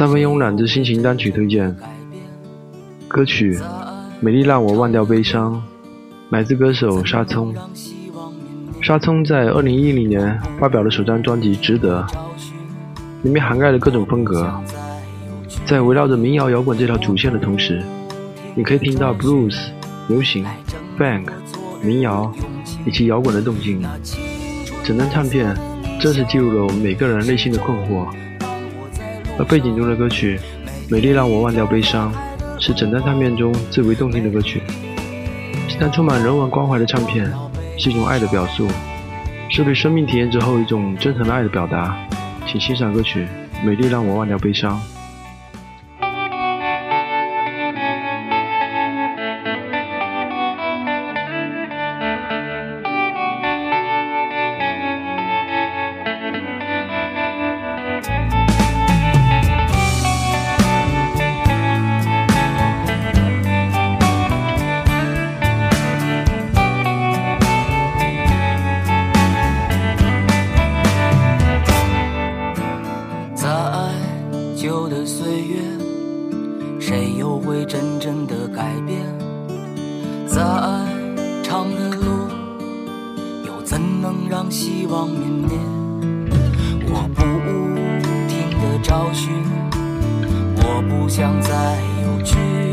三分慵懒之心情单曲推荐，歌曲《美丽让我忘掉悲伤》，来自歌手沙葱。沙葱在二零一零年发表了首张专辑《值得》，里面涵盖了各种风格，在围绕着民谣摇滚这条主线的同时，你可以听到 blues、流行、funk、民谣以及摇滚的动静。整张唱片正是记录了我们每个人内心的困惑。而背景中的歌曲《美丽让我忘掉悲伤》是整张唱片中最为动听的歌曲。这张充满人文关怀的唱片是一种爱的表述，是对生命体验之后一种真诚的爱的表达。请欣赏歌曲《美丽让我忘掉悲伤》。谁又会真正的改变？再长的路，又怎能让希望泯灭？我不停的找寻，我不想再有距离。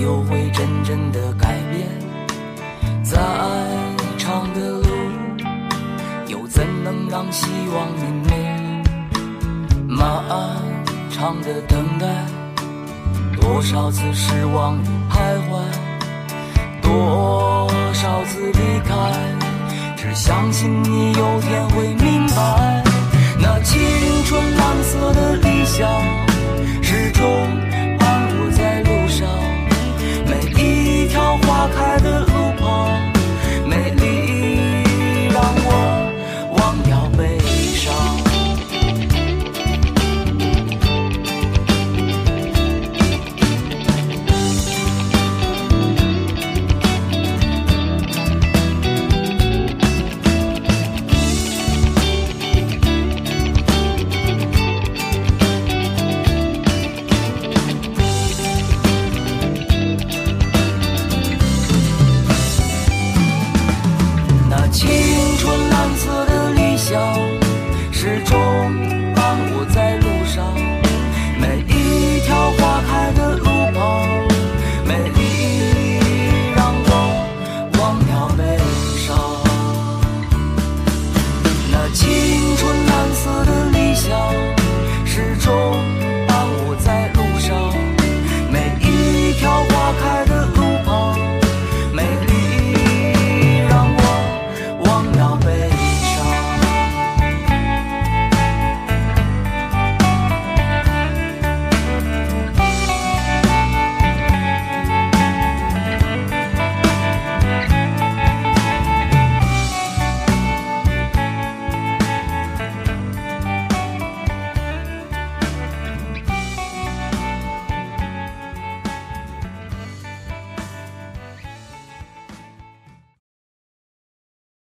又会真正的改变？再长的路，又怎能让希望泯灭？漫长的等待，多少次失望与徘徊，多少次离开，只相信你有天会明白。那青春蓝色的理想，